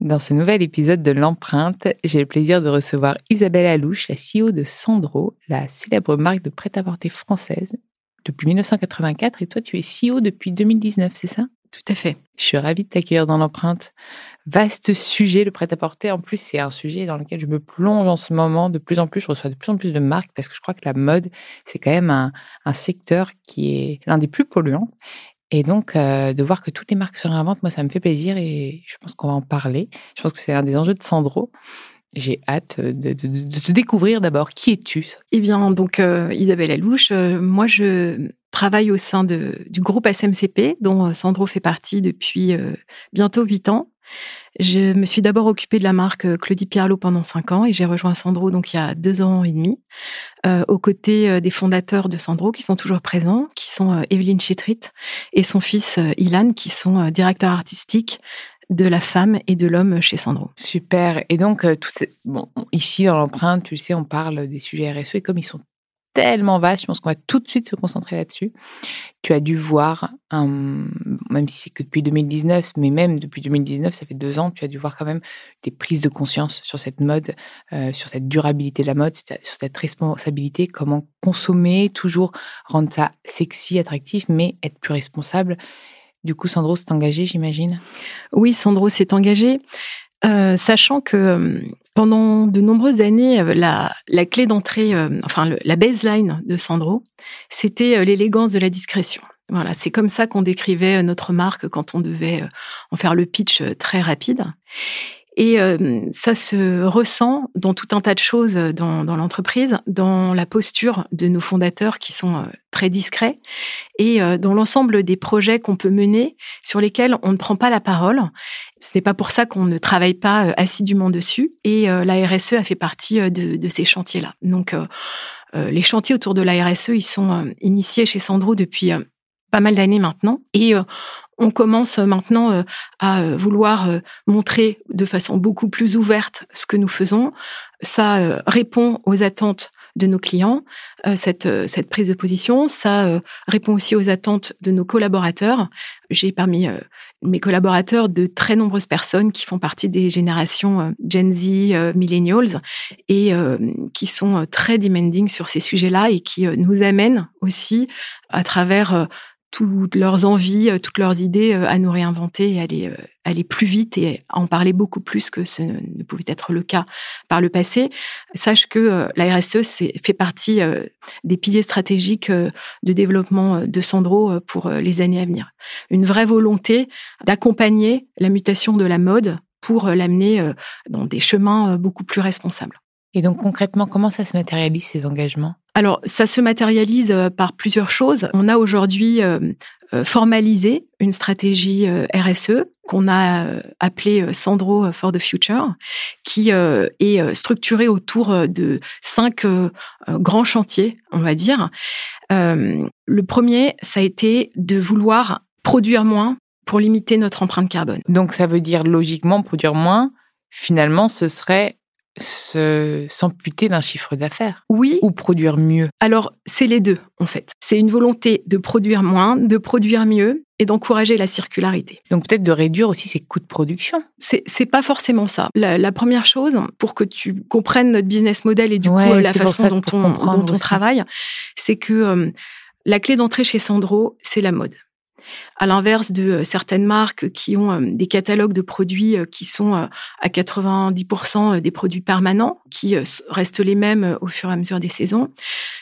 Dans ce nouvel épisode de l'empreinte, j'ai le plaisir de recevoir Isabelle Alouche, la CEO de Sandro, la célèbre marque de prêt-à-porter française depuis 1984 et toi tu es CEO depuis 2019, c'est ça? Tout à fait. Je suis ravie de t'accueillir dans l'empreinte. Vaste sujet, le prêt-à-porter. En plus, c'est un sujet dans lequel je me plonge en ce moment de plus en plus. Je reçois de plus en plus de marques parce que je crois que la mode, c'est quand même un, un secteur qui est l'un des plus polluants. Et donc, euh, de voir que toutes les marques se réinventent, moi, ça me fait plaisir et je pense qu'on va en parler. Je pense que c'est l'un des enjeux de Sandro. J'ai hâte de, te découvrir d'abord. Qui es-tu? Eh bien, donc, euh, Isabelle Alouche, euh, moi, je travaille au sein de, du groupe SMCP, dont Sandro fait partie depuis bientôt huit ans. Je me suis d'abord occupée de la marque euh, Claudie Pierlot pendant cinq ans et j'ai rejoint Sandro donc il y a deux ans et demi, euh, aux côtés euh, des fondateurs de Sandro qui sont toujours présents, qui sont Evelyne Chitrit et son fils Ilan, qui sont directeurs artistiques de la femme et de l'homme chez Sandro. Super. Et donc, ici dans l'empreinte, tu sais, on parle des sujets RSE comme ils sont tellement vaste, je pense qu'on va tout de suite se concentrer là-dessus. Tu as dû voir, même si c'est que depuis 2019, mais même depuis 2019, ça fait deux ans, tu as dû voir quand même des prises de conscience sur cette mode, euh, sur cette durabilité de la mode, sur cette responsabilité, comment consommer, toujours rendre ça sexy, attractif, mais être plus responsable. Du coup, Sandro s'est engagé, j'imagine? Oui, Sandro s'est engagé. Euh, sachant que euh, pendant de nombreuses années, euh, la, la clé d'entrée, enfin la baseline de Sandro, c'était l'élégance de la discrétion. Voilà, c'est comme ça qu'on décrivait notre marque quand on devait en faire le pitch très rapide. Et ça se ressent dans tout un tas de choses dans, dans l'entreprise, dans la posture de nos fondateurs qui sont très discrets et dans l'ensemble des projets qu'on peut mener sur lesquels on ne prend pas la parole. Ce n'est pas pour ça qu'on ne travaille pas assidûment dessus. Et la RSE a fait partie de, de ces chantiers-là. Donc, les chantiers autour de la RSE, ils sont initiés chez Sandro depuis pas mal d'années maintenant. Et on commence maintenant euh, à euh, vouloir euh, montrer de façon beaucoup plus ouverte ce que nous faisons. Ça répond aux attentes de nos clients, cette, cette prise de position. Ça répond aussi aux attentes de nos collaborateurs. J'ai parmi mes collaborateurs de très nombreuses personnes qui font partie des générations Gen Z, Millennials, et qui sont très demanding sur ces sujets-là et qui nous amènent aussi à travers toutes leurs envies, euh, toutes leurs idées euh, à nous réinventer et aller, euh, aller plus vite et en parler beaucoup plus que ce ne pouvait être le cas par le passé. Sache que la RSE fait partie des piliers stratégiques de développement de Sandro pour les années à venir. Une vraie volonté d'accompagner la mutation de la mode pour l'amener dans des chemins beaucoup plus responsables. Et donc concrètement, comment ça se matérialise ces engagements? Alors, ça se matérialise euh, par plusieurs choses. On a aujourd'hui euh, formalisé une stratégie RSE qu'on a appelée Sandro for the Future, qui est structurée autour de cinq grands chantiers, on va dire. le premier, ça a été de vouloir produire moins pour limiter notre empreinte carbone. Donc ça veut dire logiquement produire moins, finalement ce serait s'amputer d'un chiffre d'affaires Oui. Ou produire mieux Alors, c'est les deux, en fait. C'est une volonté de produire moins, de produire mieux et d'encourager la circularité. Donc, peut-être de réduire aussi ses coûts de production C'est, pas forcément ça. La, première chose, pour que tu comprennes notre business model et du coup la façon dont on, dont on travaille, c'est que euh, la clé d'entrée chez Sandro, c'est la mode à l'inverse de euh, certaines marques qui ont euh, des catalogues de produits euh, qui sont à 90% des produits permanents, qui restent les mêmes au fur et à mesure des saisons.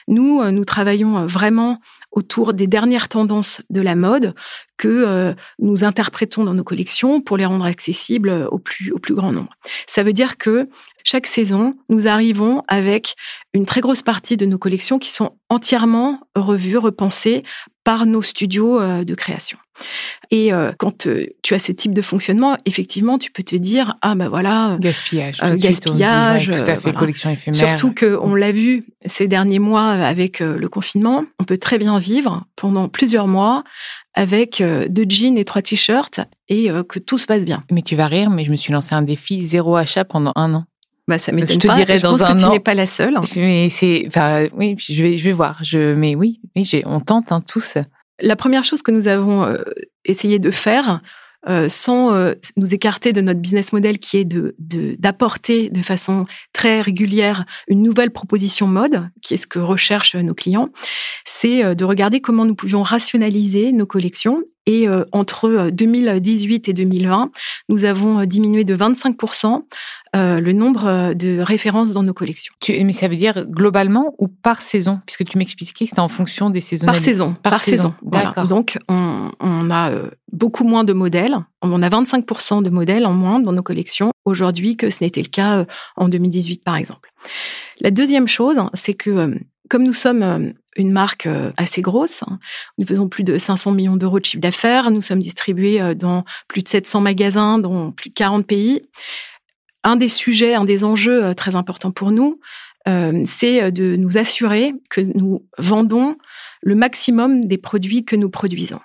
Nous, nous travaillons vraiment autour des dernières tendances de la mode que nous interprétons dans nos collections pour les rendre accessibles au plus, au plus grand nombre. Ça veut dire que chaque saison, nous arrivons avec une très grosse partie de nos collections qui sont entièrement revues, repensées par nos studios euh, de création. Et euh, quand euh, tu as ce type de fonctionnement, effectivement, tu peux te dire ah ben voilà gaspillage, gaspillage, tout à fait collection éphémère. Surtout que on l'a vu ces derniers mois avec le confinement, on peut très bien vivre pendant plusieurs mois avec deux jeans et trois t-shirts et que tout se passe bien. Mais tu vas rire, mais je me suis lancé un défi zéro achat pendant un an. Bah, ça m'étonne je te Dirais je dans pense un que tu n'es pas la seule. Mais c'est, enfin, oui, je vais, je vais voir. Je, mais oui, oui, on tente hein, tous. La première chose que nous avons euh, essayé de faire, euh, sans euh, nous écarter de notre business model qui est de d'apporter de, façon très régulière une nouvelle proposition mode, qui est ce que recherchent nos clients, c'est de regarder comment nous pouvions rationaliser nos collections. Et entre 2018 et 2020, nous avons diminué de 25% euh, le nombre euh, de références dans nos collections. mais ça veut dire globalement ou par saison? Puisque tu m'expliquais que c'était en fonction des saisons. Par saison. Par, saison. D'accord. Donc, on, on a euh, beaucoup moins de modèles. On a 25% de modèles en moins dans nos collections aujourd'hui que ce n'était le cas en 2018, par exemple. La deuxième chose, c'est que comme nous sommes une marque assez grosse, nous faisons plus de 500 millions d'euros de chiffre d'affaires, nous sommes distribués dans plus de 700 magasins, dans plus de 40 pays un des sujets, un des enjeux euh, très importants pour nous, euh, c'est euh, de nous assurer que nous vendons le maximum des produits que nous produisons.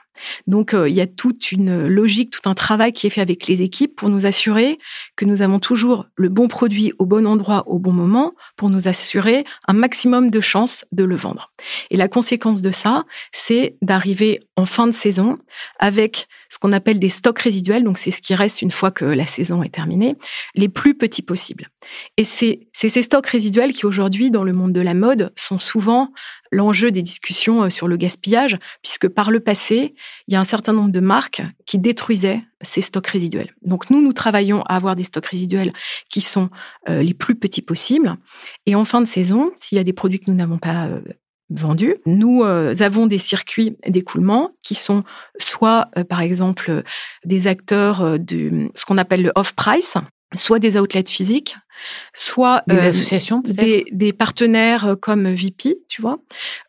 Donc, il y a toute une logique, tout un travail qui est fait avec les équipes pour nous assurer que nous avons toujours le bon produit au bon endroit au bon moment, pour nous assurer un maximum de chances de le vendre. Et la conséquence de ça, c'est d'arriver en fin de saison avec ce qu'on appelle des stocks résiduels, donc c'est ce qui reste une fois que la saison est terminée, les plus petits possibles. Et c'est ces stocks résiduels qui aujourd'hui, dans le monde de la mode, sont souvent l'enjeu des discussions euh, sur le gaspillage, puisque par le passé, il y a un certain nombre de marques qui détruisaient ces stocks résiduels. Donc nous, nous travaillons à avoir des stocks résiduels qui sont euh, les plus petits possibles. Et en fin de saison, s'il y a des produits que nous n'avons pas euh, vendus. Nous avons des circuits d'écoulement qui sont soit, par exemple, des acteurs de ce qu'on appelle le off-price, soit des outlets physiques, soit des associations des, des, partenaires comme VP, tu vois,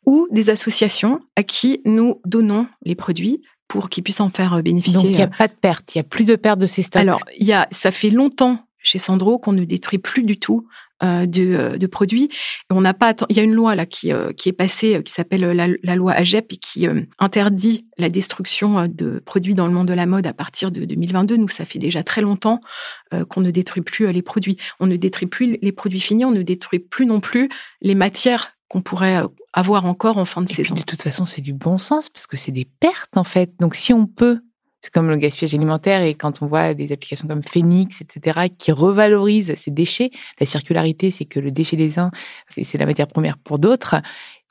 ou des associations à qui nous donnons les produits pour qu'ils puissent en faire bénéficier. Donc il n'y a pas de perte, il n'y a plus de perte de ces stocks. Alors il y a, ça fait longtemps chez Sandro qu'on ne détruit plus du tout euh, euh, de, produits. on n'a pas. Il y a une loi là qui, euh, qui est passée, qui s'appelle la, loi AGEP et qui interdit la destruction de produits dans le monde de la mode à partir de 2022. Nous, ça fait déjà très longtemps qu'on ne détruit plus les produits. On ne détruit plus les produits finis. On ne détruit plus non plus les matières qu'on pourrait avoir encore en fin de saison. de toute façon, c'est du bon sens parce que c'est des pertes en fait. Donc si on peut c'est comme le gaspillage alimentaire et quand on voit des applications comme Phoenix, etc., qui revalorisent ces déchets, la circularité, c'est que le déchet des uns, c'est la matière première pour d'autres.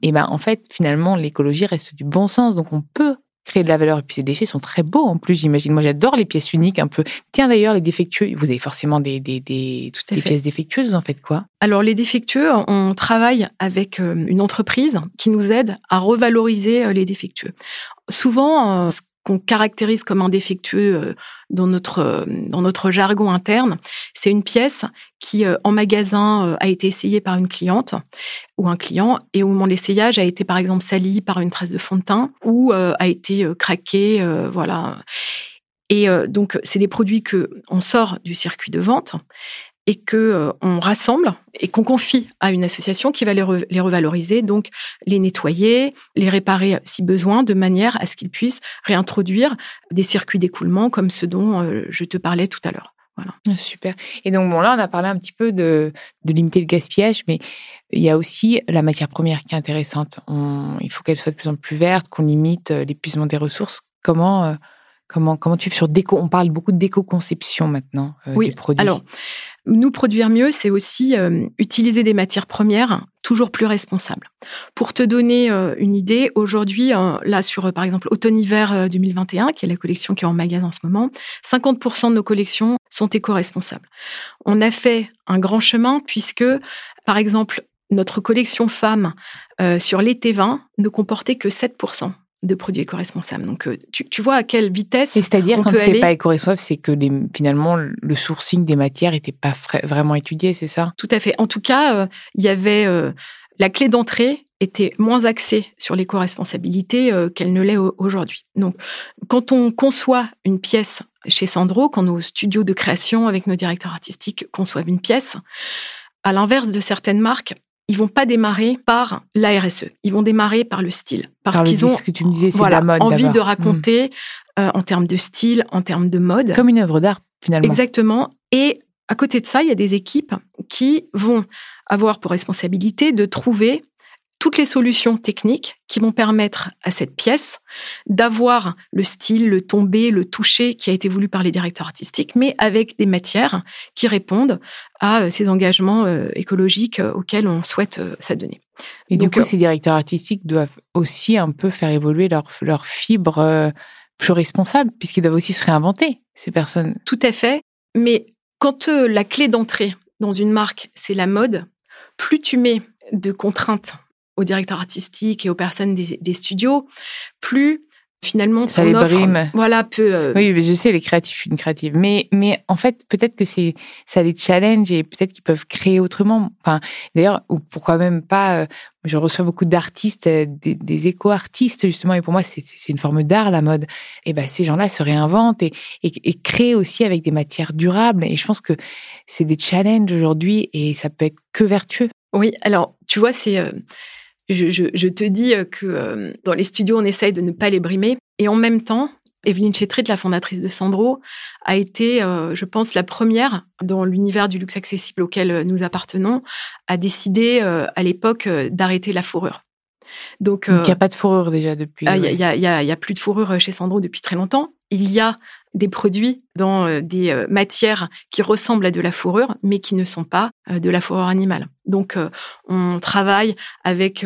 Et ben, en fait, finalement, l'écologie reste du bon sens. Donc, on peut créer de la valeur. Et puis ces déchets sont très beaux en plus, j'imagine. Moi, j'adore les pièces uniques un peu. Tiens, d'ailleurs, les défectueux, vous avez forcément des, des, des toutes les pièces défectueuses, vous en faites quoi Alors, les défectueux, on travaille avec euh, une entreprise qui nous aide à revaloriser euh, les défectueux. Souvent, euh, qu'on caractérise comme indéfectueux euh, dans notre euh, dans notre jargon interne, c'est une pièce qui en magasin a été essayée par une cliente ou un client et au moment de l'essayage a été par exemple sali par une trace de fond de teint ou a été craqué, voilà. Et donc c'est des produits que on sort du circuit de vente et que euh, on rassemble et qu'on confie à une association qui va les, revaloriser, donc les nettoyer, les réparer si besoin, de manière à ce qu'ils puissent réintroduire des circuits d'écoulement comme ceux dont euh, je te parlais tout à l'heure. Voilà. Ah, super. Et donc bon là on a parlé un petit peu de, limiter le gaspillage, mais il y a aussi la matière première qui est intéressante. il faut qu'elle soit de plus en plus verte, qu'on limite euh, l'épuisement des ressources. Comment Comment, comment tu sur déco On parle beaucoup déco-conception maintenant oui. des produits. Alors, nous produire mieux, c'est aussi euh, utiliser des matières premières toujours plus responsables. Pour te donner euh, une idée, aujourd'hui, euh, là sur par exemple automne-hiver 2021, qui est la collection qui est en magasin en ce moment, 50% de nos collections sont éco-responsables. On a fait un grand chemin puisque, par exemple, notre collection femmes sur l'été 20 ne comportait que 7% de produits éco-responsables. Donc, euh, tu, vois à quelle vitesse. c'est-à-dire, quand c'était pas éco-responsable, c'est que les, finalement, le sourcing des matières n'était pas vraiment étudié, c'est ça? Tout à fait. En tout cas, euh, il y avait. Euh, la clé d'entrée était moins axée sur l'éco-responsabilité qu'elle ne l'est aujourd'hui. Donc, quand on conçoit une pièce chez Sandro, quand nos studios de création avec nos directeurs artistiques conçoivent une pièce, à l'inverse de certaines marques, ils vont pas démarrer par la RSE. Ils vont démarrer par le style. Parce qu'ils ont ce que tu me disais, voilà, la mode, envie de raconter euh, en termes de style, en termes de mode. Comme une œuvre d'art, finalement. Exactement. Et à côté de ça, il y a des équipes qui vont avoir pour responsabilité de trouver toutes les solutions techniques qui vont permettre à cette pièce d'avoir le style, le tombé, le toucher qui a été voulu par les directeurs artistiques, mais avec des matières qui répondent à euh, ces engagements euh, écologiques euh, auxquels on souhaite s'adonner. Et du coup, ces directeurs artistiques doivent aussi un peu faire évoluer leur, leur fibre plus responsable, puisqu'ils doivent aussi se réinventer, ces personnes. Tout à fait. Mais quand la clé d'entrée dans une marque, c'est la mode, plus tu mets de contraintes aux directeurs artistiques et aux personnes des, studios, plus finalement ça les brime. voilà peut euh, oui mais je sais les créatifs je suis une créative. Mais mais en fait peut-être que c'est ça les challenge et peut-être qu'ils peuvent créer autrement. Enfin d'ailleurs ou pourquoi même pas euh, je reçois beaucoup d'artistes euh, des, éco-artistes justement et pour moi c'est une forme d'art la mode. Et ben ces gens-là se réinventent et, et, et créent aussi avec des matières durables. Et je pense que c'est des challenges aujourd'hui et ça peut être que vertueux. Oui alors tu vois c'est je, te dis que euh, dans les studios, on essaye de ne pas les brimer. Et en même temps, Evelyne Chetrit, la fondatrice de Sandro, a été, euh, je pense, la première dans l'univers du luxe accessible auquel euh, nous appartenons, à décider à l'époque d'arrêter la fourrure. Donc, il n'y a pas de fourrure déjà depuis. Ah, il n'y a, plus de fourrure chez Sandro depuis très longtemps. Il y a des produits dans euh, des euh, matières qui ressemblent à de la fourrure, mais qui ne sont pas euh, de la fourrure animale. Donc, on travaille avec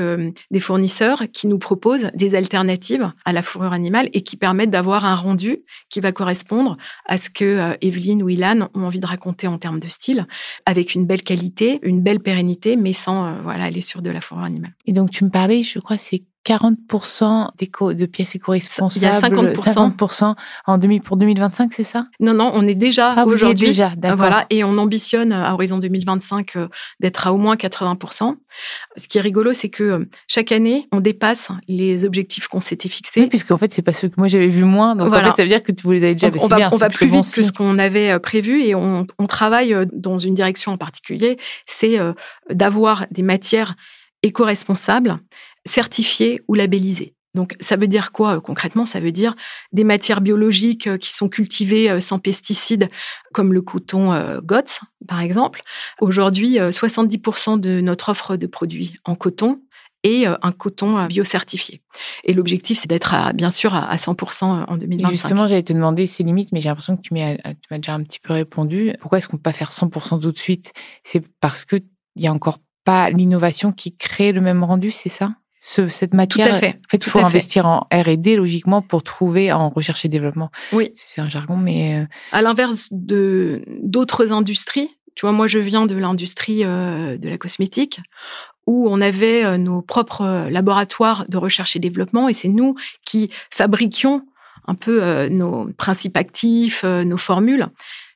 des fournisseurs qui nous proposent des alternatives à la fourrure animale et qui permettent d'avoir un rendu qui va correspondre à ce que Evelyne ou Ilan ont envie de raconter en termes de style, avec une belle qualité, une belle pérennité, mais sans voilà aller sur de la fourrure animale. Et donc, tu me parlais, je crois, c'est 40% de pièces éco-responsables. Il y a 50%. en pour 2025, c'est ça? Non, non, on est déjà ah, aujourd'hui. déjà, d'accord. Voilà, et on ambitionne à horizon 2025 euh, d'être à au moins 80%. Ce qui est rigolo, c'est que euh, chaque année, on dépasse les objectifs qu'on s'était fixés. Oui, puisqu'en fait, c'est pas ceux que moi j'avais vu moins. Donc en fait, ça veut dire que vous les avez déjà. On, va, on va plus vite que ce qu'on avait euh, prévu et on, on, travaille dans une direction en particulier, c'est d'avoir des matières éco-responsables certifiés ou labellisés. Donc ça veut dire quoi euh, concrètement? Ça veut dire des matières biologiques euh, qui sont cultivées euh, sans pesticides, comme le coton GOTS par exemple. Aujourd'hui, 70% de notre offre de produits en coton est un coton biocertifié. Et l'objectif, c'est d'être bien sûr à 100% en 2025. justement, j'allais te demander ces limites, mais j'ai l'impression que tu m'as déjà un petit peu répondu. Pourquoi est-ce qu'on ne peut pas faire 100% tout de suite? C'est parce qu'il n'y a encore pas l'innovation qui crée le même rendu, c'est ça? Cette matière. Tout à fait. En fait, il faut investir en R&D logiquement pour trouver en recherche et développement. Oui. C'est un jargon, mais. Euh, à l'inverse de d'autres industries, tu vois, moi je viens de l'industrie euh, de la cosmétique où on avait euh, nos propres laboratoires de recherche et développement et c'est nous qui fabriquions un peu nos principes actifs, nos formules.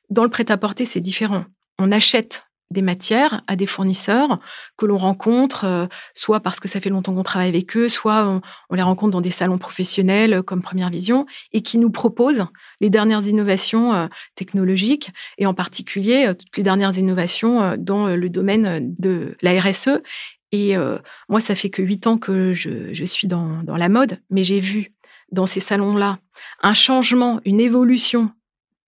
Dans le prêt-à-porter, c'est différent. On achète des matières à des fournisseurs que l'on rencontre, euh, soit parce que ça fait longtemps qu'on travaille avec eux, soit on, les rencontre dans des salons professionnels euh, comme Première Vision, et qui nous proposent les dernières innovations euh, technologiques, et en particulier toutes les dernières innovations dans le domaine de la RSE. Et moi, ça fait que huit ans que je, suis dans la mode, mais j'ai vu dans ces salons-là un changement, une évolution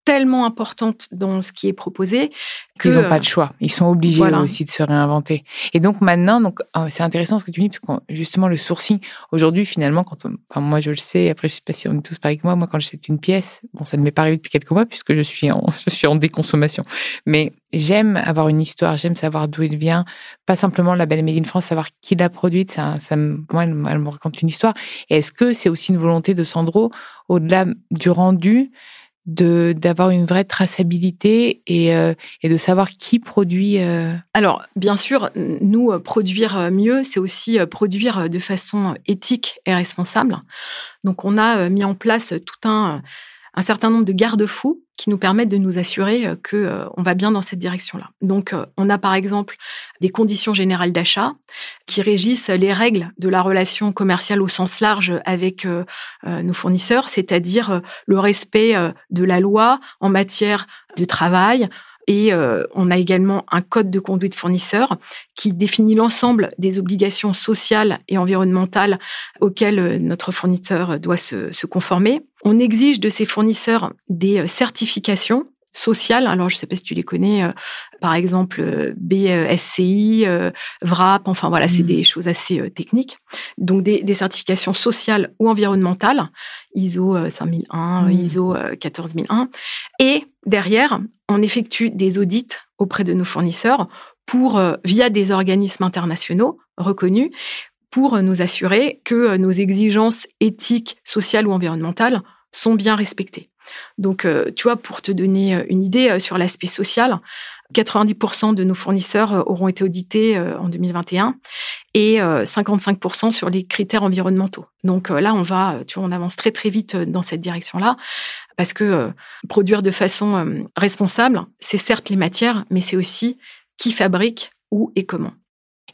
tellement importante dans ce qui est proposé qu'ils n'ont pas de choix. Ils sont obligés aussi de se réinventer. Et donc maintenant, donc oh, c'est intéressant ce que tu dis parce que justement le sourcing aujourd'hui finalement quand enfin moi je le sais après je sais pas si on est tous pareil que moi moi quand j'achète une pièce bon ça ne m'est pas arrivé depuis quelques mois puisque je suis en je suis en déconsommation mais j'aime avoir une histoire j'aime savoir d'où elle vient pas simplement la belle Made in France savoir qui l'a produite ça ça moi elle, elle me raconte une histoire et est-ce que c'est aussi une volonté de Sandro au-delà du rendu de d'avoir une vraie traçabilité et, euh, et, de savoir qui produit. Euh. Alors, bien sûr, nous, euh, produire mieux, c'est aussi produire de façon éthique et responsable. Donc, on a mis en place tout un, un certain nombre de garde-fous qui nous permettent de nous assurer euh, que euh, on va bien dans cette direction-là. Donc, euh, on a par exemple des conditions générales d'achat qui régissent les règles de la relation commerciale au sens large avec nos fournisseurs, c'est-à-dire le respect de la loi en matière de travail, et euh, on a également un code de conduite fournisseur qui définit l'ensemble des obligations sociales et environnementales auxquelles euh, notre fournisseur doit se, conformer. On exige de ces fournisseurs des euh, certifications sociales. Alors, je ne sais pas si tu les connais, par exemple BSCI, VRAP, enfin voilà, c'est mmh. des choses assez techniques. Donc, des, des, certifications sociales ou environnementales, ISO 5001, mmh. ISO 14001. Et derrière, on effectue des audits auprès de nos fournisseurs pour, euh, via des organismes internationaux reconnus, pour nous assurer que euh, nos exigences éthiques, sociales ou environnementales sont bien respectées. Donc, euh, tu vois, pour te donner une idée sur l'aspect social, 90% de nos fournisseurs auront été audités en 2021 et 55% sur les critères environnementaux. Donc là, on va, tu vois, on avance très très vite dans cette direction-là parce que euh, produire de façon euh, responsable, c'est certes les matières, mais c'est aussi qui fabrique, où et comment.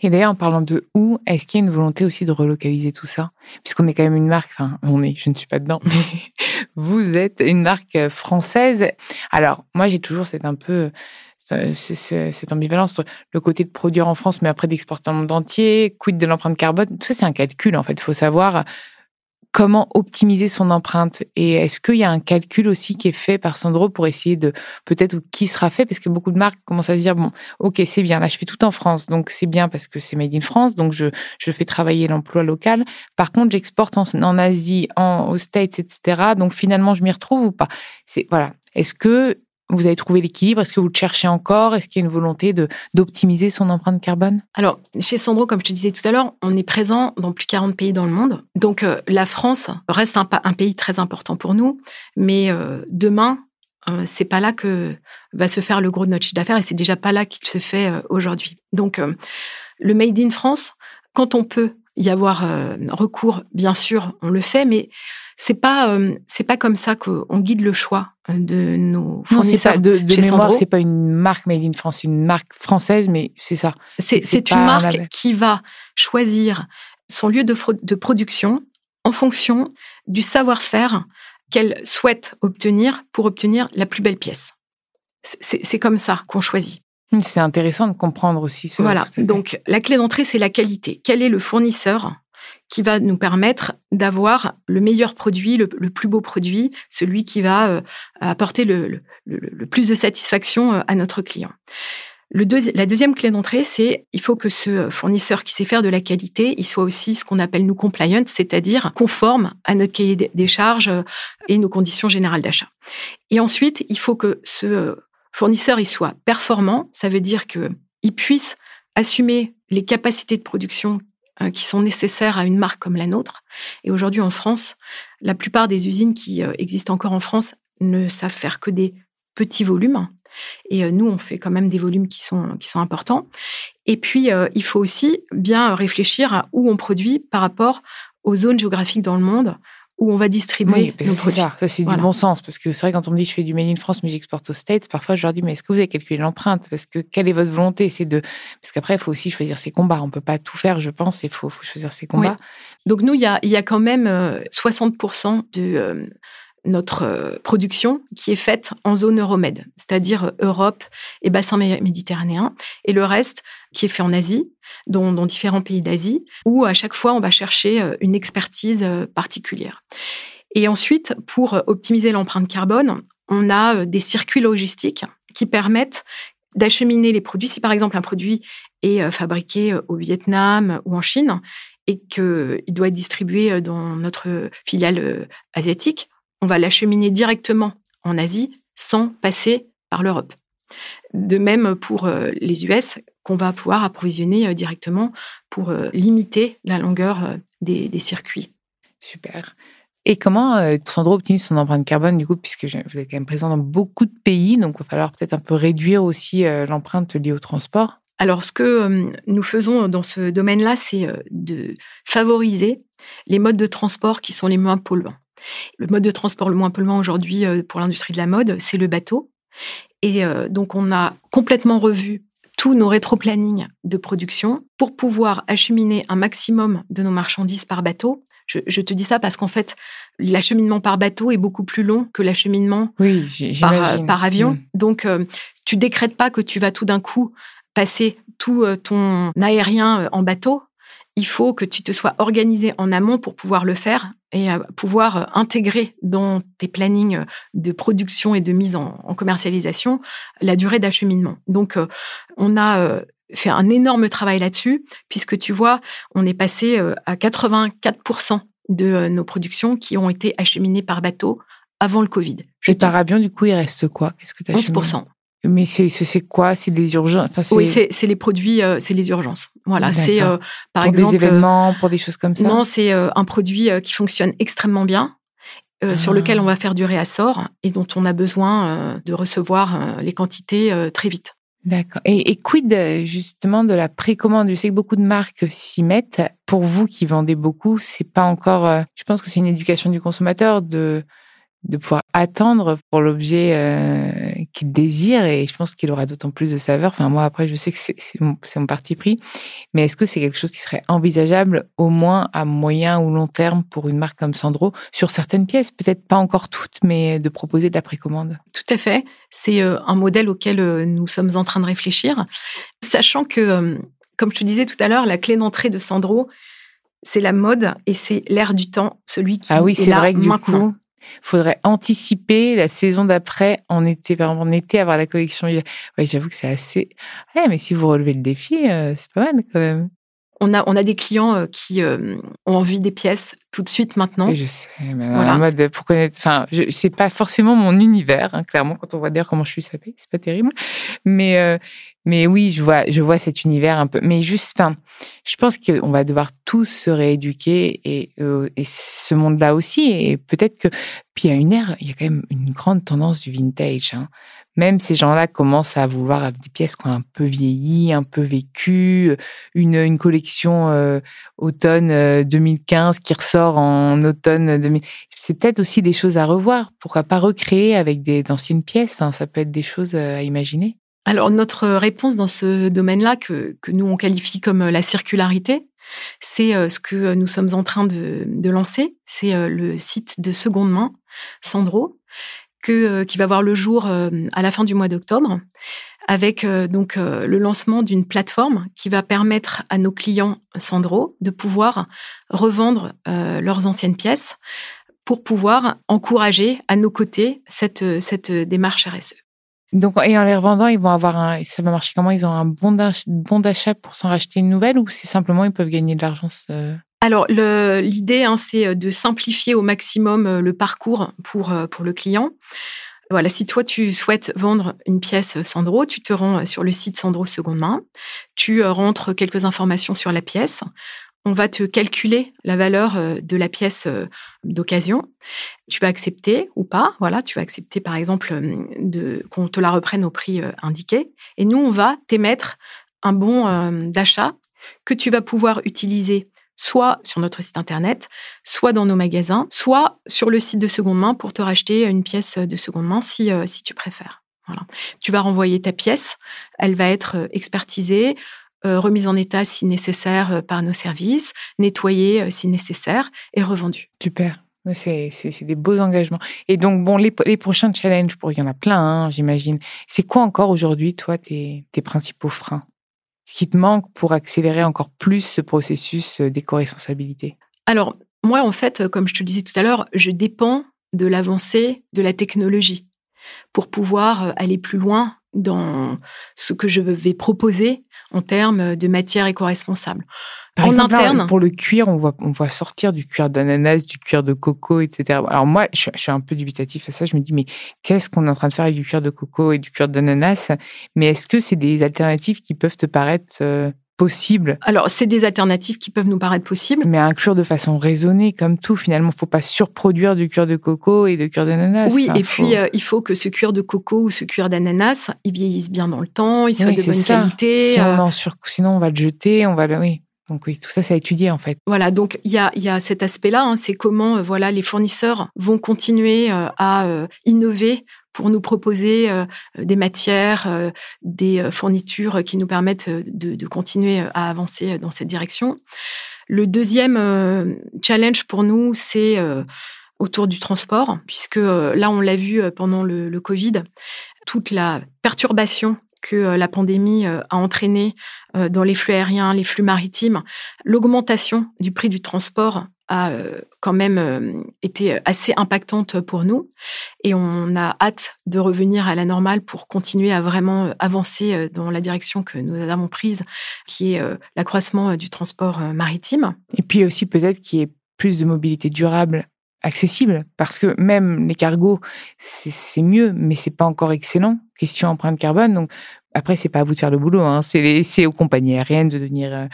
Et d'ailleurs, en parlant de où, est-ce qu'il y a une volonté aussi de relocaliser tout ça? Puisqu'on est quand même une marque, enfin, on est, je ne suis pas dedans, mais vous êtes une marque euh, française. Alors, moi, j'ai toujours cette un peu cette ambivalence le côté de produire en France, mais après d'exporter le monde entier, quid de l'empreinte carbone? Tout ça, c'est un calcul, en fait. Il faut savoir comment optimiser son empreinte Et est-ce qu'il y a un calcul aussi qui est fait par Sandro pour essayer de peut-être ou qui sera fait? Parce que beaucoup de marques commencent à se dire bon, ok, c'est bien, là je fais tout en France, donc c'est bien parce que c'est made in France, donc je, je fais travailler l'emploi local. Par contre, j'exporte en, Asie, en, aux States, etc. Donc finalement, je m'y retrouve ou pas? C'est voilà. Est-ce que vous avez trouvé l'équilibre? Est-ce que vous le cherchez encore? Est-ce qu'il y a une volonté d'optimiser son empreinte carbone? Alors, chez Sandro, comme je te disais tout à l'heure, on est présent dans plus de 40 pays dans le monde. Donc, euh, la France reste un, pays très important pour nous. Mais euh, demain, euh, c'est pas là que va se faire le gros de notre chiffre d'affaires et c'est déjà pas là qu'il se fait aujourd'hui. Donc, le Made in France, quand on peut y avoir recours, bien sûr, on le fait, mais c'est pas euh, c'est pas comme ça qu'on guide le choix euh, de nos fournisseurs. Non, pas, de, de mémoire, c'est pas une marque made in France, c'est une marque française, mais c'est ça. C'est une marque qui va choisir son lieu de, de production en fonction du savoir-faire qu'elle souhaite obtenir pour obtenir la plus belle pièce. C'est comme ça qu'on choisit. C'est intéressant de comprendre aussi. Ce voilà. Donc, la clé d'entrée, c'est la qualité. Quel est le fournisseur qui va nous permettre d'avoir le meilleur produit, le, plus beau produit, celui qui va euh, apporter le, plus de satisfaction euh, à notre client. La deuxième clé d'entrée, c'est il faut que ce fournisseur qui sait faire de la qualité, il soit aussi ce qu'on appelle nous compliant, c'est-à-dire conforme à notre cahier des charges euh, et nos conditions générales d'achat. Et ensuite, il faut que ce fournisseur il soit performant, ça veut dire que il puisse assumer les capacités de production qui sont nécessaires à une marque comme la nôtre. Et aujourd'hui, en France, la plupart des usines qui euh, existent encore en France ne savent faire que des petits volumes. Et euh, nous, on fait quand même des volumes qui sont, qui sont importants. Et puis, il faut aussi bien réfléchir à où on produit par rapport aux zones géographiques dans le monde où on va distribuer Oui, nos produits. ça, ça c'est Voilà. du bon sens. Parce que c'est vrai, quand on me dit je fais du Made in France, mais j'exporte aux States, parfois je leur dis, mais est-ce que vous avez calculé l'empreinte? Parce que quelle est votre volonté? C'est de. Parce qu'après, il faut aussi choisir ses combats. On peut pas tout faire, je pense, il faut, faut choisir ses combats. Donc nous, il y a, y a quand même euh, 60% de euh, notre euh, production qui est faite en zone Euromed, c'est-à-dire Europe et bassin mé- méditerranéen, et le reste qui est fait en Asie, dans différents pays d'Asie, où à chaque fois on va chercher euh, une expertise euh, particulière. Et ensuite, pour optimiser l'empreinte carbone, on a des circuits logistiques qui permettent d'acheminer les produits. Si par exemple un produit est fabriqué au Vietnam ou en Chine, et qu'il doit être distribué dans notre filiale asiatique, on va l'acheminer directement en Asie sans passer par l'Europe. De même pour euh, les US, qu'on va pouvoir approvisionner euh, directement pour euh, limiter la longueur des, des circuits. Super. Et comment euh, Sandro optimise son empreinte carbone, du coup, puisque vous êtes quand même présent dans beaucoup de pays, donc il va falloir peut-être un peu réduire aussi euh, l'empreinte liée au transport? Alors, ce que euh, nous faisons dans ce domaine-là, c'est de favoriser les modes de transport qui sont les moins polluants. Le mode de transport le moins polluant aujourd'hui euh, pour l'industrie de la mode, c'est le bateau. Et euh, donc, on a complètement revu tous nos rétro-plannings de production pour pouvoir acheminer un maximum de nos marchandises par bateau. Je, je te dis ça parce qu'en fait, l'acheminement par bateau est beaucoup plus long que l'acheminement Oui, par, j'imagine. par avion. Mm. Donc, euh, tu décrètes pas que tu vas tout d'un coup passer tout euh, ton aérien euh, en bateau. Il faut que tu te sois organisé en amont pour pouvoir le faire et euh, pouvoir euh, intégrer dans tes plannings euh, de production et de mise en, en commercialisation la durée d'acheminement. Donc, on a fait un énorme travail là-dessus, puisque tu vois, on est passé à 84% de nos productions qui ont été acheminées par bateau avant le Covid. Je Et par avion, du coup, il reste quoi? Qu'est-ce que tu as 11%. Mais c'est quoi? C'est des urgences? Enfin, Oui, c'est c'est les produits, euh, c'est les urgences. Voilà, c'est euh, par pour exemple. des événements, pour des choses comme euh, ça? Non, c'est euh, un produit euh, qui fonctionne extrêmement bien, euh, sur Ah. lequel on va faire du réassort et dont on a besoin euh, de recevoir euh, les quantités euh, très vite. D'accord. Et, et quid euh, justement de la précommande? Je sais que beaucoup de marques s'y mettent. Pour vous qui vendez beaucoup, c'est pas encore. euh, je pense que c'est une éducation du consommateur de de pouvoir attendre pour l'objet euh, qu'il désire et je pense qu'il aura d'autant plus de saveur. Enfin moi après je sais que c'est mon, parti pris, mais est-ce que c'est quelque chose qui serait envisageable au moins à moyen ou long terme pour une marque comme Sandro sur certaines pièces, peut-être pas encore toutes, mais de proposer de la précommande. Tout à fait. C'est euh, un modèle auquel euh, nous sommes en train de réfléchir, sachant que, comme je te disais tout à l'heure, la clé d'entrée de Sandro, c'est la mode et c'est l'air du temps, celui qui Ah oui, est c'est là vrai que du maintenant. coup, faudrait anticiper la saison d'après en été, en été, avoir la collection. Ouais, j'avoue que c'est assez. Ouais, mais si vous relevez le défi, euh, c'est pas mal quand même. On a, on a des clients euh, qui euh, ont envie des pièces tout de suite maintenant. Je sais, mais Voilà. la mode pour connaître. Enfin, c'est pas forcément mon univers, hein, clairement. Quand on voit d'ailleurs comment je suis sapée, c'est pas terrible. Mais euh, mais oui, je vois, je vois cet univers un peu. Mais juste, enfin, je pense qu'on va devoir tous se rééduquer et euh, et ce monde-là aussi. Et peut-être que puis il y a une ère, il y a quand même une grande tendance du vintage. Hein. Même ces gens-là commencent à vouloir des pièces qui un peu vieilli, un peu vécu, une, une collection euh, automne euh, 2015 qui ressort en automne 2000. C'est peut-être aussi des choses à revoir. Pourquoi pas recréer avec d'anciennes pièces? Enfin, ça peut être des choses euh, à imaginer. Alors, notre réponse dans ce domaine-là, que, que nous on qualifie comme euh, la circularité, c'est euh, ce que nous sommes en train de, de lancer. C'est euh, le site de seconde main, Sandro, que, euh, qui va voir le jour euh, à la fin du mois d'octobre, avec euh, donc le lancement d'une plateforme qui va permettre à nos clients Sandro de pouvoir revendre leurs anciennes pièces pour pouvoir encourager à nos côtés cette, cette démarche RSE. Donc, et en les revendant, ils vont avoir un. Ça va marcher comment? Ils ont un bon d'ach- bon d'achat pour s'en racheter une nouvelle ou c'est simplement ils peuvent gagner de l'argent Alors, l'idée, hein, c'est de simplifier au maximum euh, le parcours pour, euh, pour le client. Voilà, si toi, tu souhaites vendre une pièce Sandro, tu te rends sur le site Sandro Seconde Main, tu euh, rentres quelques informations sur la pièce, on va te calculer la valeur euh, de la pièce euh, d'occasion. Tu vas accepter ou pas. Voilà, tu vas accepter par exemple euh, qu'on te la reprenne au prix euh, indiqué. Et nous, on va t'émettre un bon euh, d'achat que tu vas pouvoir utiliser soit sur notre site internet, soit dans nos magasins, soit sur le site de seconde main pour te racheter une pièce de seconde main si, euh, si tu préfères. Voilà. Tu vas renvoyer ta pièce, elle va être euh, expertisée, euh, remise en état si nécessaire par nos services, nettoyée si nécessaire et revendue. Super. C'est des beaux engagements. Et donc, bon, les, les prochains challenges, pour, il y en a plein, hein, j'imagine. C'est quoi encore aujourd'hui, toi, tes, tes principaux freins? Ce qui te manque pour accélérer encore plus ce processus d'éco-responsabilité? Alors, moi, en fait, comme je te le disais tout à l'heure, je dépends de l'avancée de la technologie pour pouvoir euh, aller plus loin dans ce que je vais proposer en termes de matière éco-responsable. Par en exemple, interne, pour le cuir, on voit, on voit sortir du cuir d'ananas, du cuir de coco, etc. Alors moi, je, suis un peu dubitatif à ça. Je me dis, mais qu'est-ce qu'on est en train de faire avec du cuir de coco et du cuir d'ananas? Mais est-ce que c'est des alternatives qui peuvent te paraître euh, possible. Alors, c'est des alternatives qui peuvent nous paraître possibles. Mais à inclure de façon raisonnée, comme tout, finalement, faut pas surproduire du cuir de coco et de cuir d'ananas. Oui, et puis euh, il faut que ce cuir de coco ou ce cuir d'ananas, il vieillisse bien dans le temps, il soit de bonne qualité. Euh. Sinon, on va le jeter, on va le... Oui. Donc oui, tout ça, c'est à étudier en fait. Voilà, donc il y a, y a, cet aspect-là, hein, c'est comment euh, voilà les fournisseurs vont continuer à innover pour nous proposer euh, des matières, euh, des euh, fournitures qui nous permettent de, continuer à avancer dans cette direction. Le deuxième challenge pour nous, c'est autour du transport, puisque là, on l'a vu pendant le, Covid, toute la perturbation que la pandémie a entraîné dans les flux aériens, les flux maritimes, l'augmentation du prix du transport a euh, quand même euh, été assez impactante pour nous. Et on a hâte de revenir à la normale pour continuer à vraiment euh, avancer dans la direction que nous avons prise, qui est l'accroissement du transport maritime. Et puis aussi peut-être qu'il y ait plus de mobilité durable accessible parce que même les cargos c'est mieux mais c'est pas encore excellent question empreinte carbone donc après c'est pas à vous de faire le boulot hein. c'est aux compagnies aériennes de devenir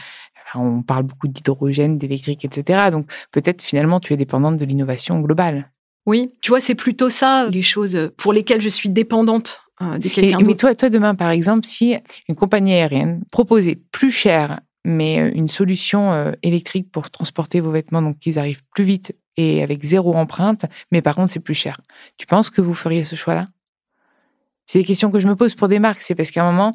on parle beaucoup d'hydrogène, d'électrique, etc. Donc peut-être finalement tu es dépendante de l'innovation globale. Oui, tu vois, c'est plutôt ça les choses pour lesquelles je suis dépendante euh, de quelqu'un. Mais toi, toi, demain, par exemple, si une compagnie aérienne proposait plus cher, mais euh, une solution euh, électrique pour transporter vos vêtements, donc qu'ils arrivent plus vite et avec zéro empreinte, mais par contre c'est plus cher, tu penses que vous feriez ce choix-là? C'est des questions que je me pose pour des marques, c'est parce qu'à un moment,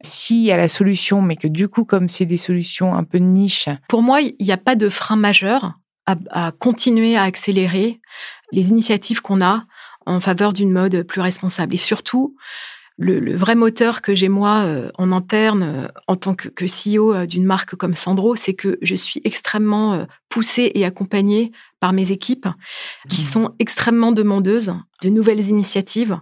s'il y a la solution, mais que du coup, comme c'est des solutions un peu niche. Pour moi, il n'y a pas de frein majeur à, continuer à accélérer les initiatives qu'on a en faveur d'une mode plus responsable. Et surtout, le, vrai moteur que j'ai moi euh, en interne euh, en tant que, que CEO euh, d'une marque comme Sandro, c'est que je suis extrêmement poussée et accompagnée par mes équipes qui mmh. sont extrêmement demandeuses de nouvelles initiatives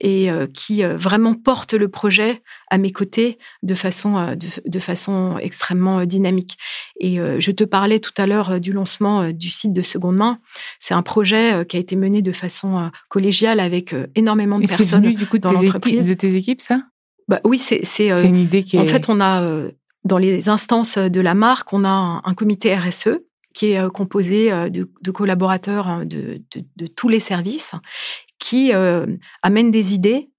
et euh, qui euh, vraiment portent le projet à mes côtés de façon, euh, de, façon extrêmement dynamique. Et je te parlais tout à l'heure du lancement du site de seconde main. C'est un projet qui a été mené de façon collégiale avec énormément de personnes venu, du coup, dans l'entreprise. De tes équipes, ça? Bah, Oui, c'est une idée qui est... En fait, on a dans les instances de la marque, on a un comité RSE qui est composé de, collaborateurs hein, de, de, tous les services qui euh, amène des idées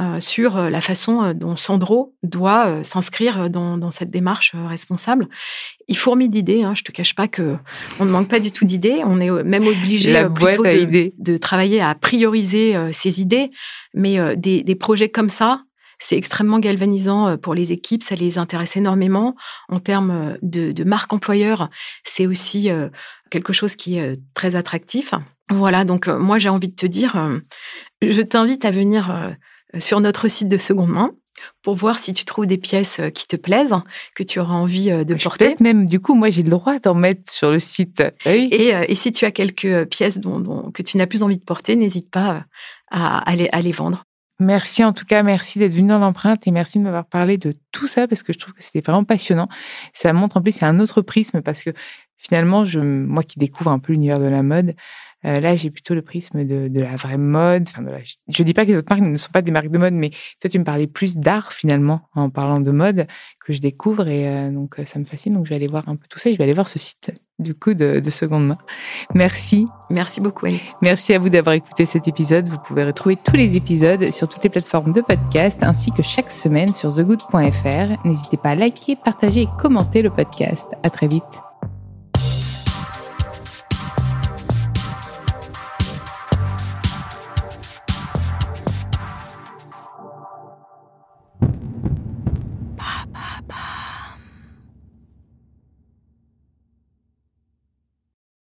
euh, sur euh, la façon dont Sandro doit s'inscrire dans, cette démarche responsable. Il fourmille d'idées. Hein, je te cache pas que on ne manque pas du tout d'idées. On est même obligé plutôt de, de, travailler à prioriser ces idées. Mais des, des, projets comme ça, c'est extrêmement galvanisant pour les équipes. Ça les intéresse énormément en termes de, de marque employeur. C'est aussi quelque chose qui est très attractif. Voilà, donc euh, moi j'ai envie de te dire, euh, je t'invite à venir euh, sur notre site de seconde main pour voir si tu trouves des pièces qui te plaisent, que tu auras envie de porter. Peut-être même, du coup, moi j'ai le droit d'en mettre sur le site. Et, si tu as quelques pièces dont, que tu n'as plus envie de porter, n'hésite pas à, les, à les vendre. Merci en tout cas, merci d'être venu dans l'empreinte et merci de m'avoir parlé de tout ça parce que je trouve que c'était vraiment passionnant. Ça montre en plus c'est un autre prisme parce que finalement, je, moi qui découvre un peu l'univers de la mode, euh, là, j'ai plutôt le prisme de, de, la vraie mode. Enfin, je dis pas que les autres marques ne sont pas des marques de mode, mais toi, tu me parlais plus d'art finalement en parlant de mode que je découvre et euh, donc euh, ça me fascine. Donc, je vais aller voir un peu tout ça et je vais aller voir ce site du coup de, de seconde main. Merci. Merci beaucoup, Alice. Merci à vous d'avoir écouté cet épisode. Vous pouvez retrouver tous les épisodes sur toutes les plateformes de podcast ainsi que chaque semaine sur thegood.fr. N'hésitez pas à liker, partager et commenter le podcast. À très vite.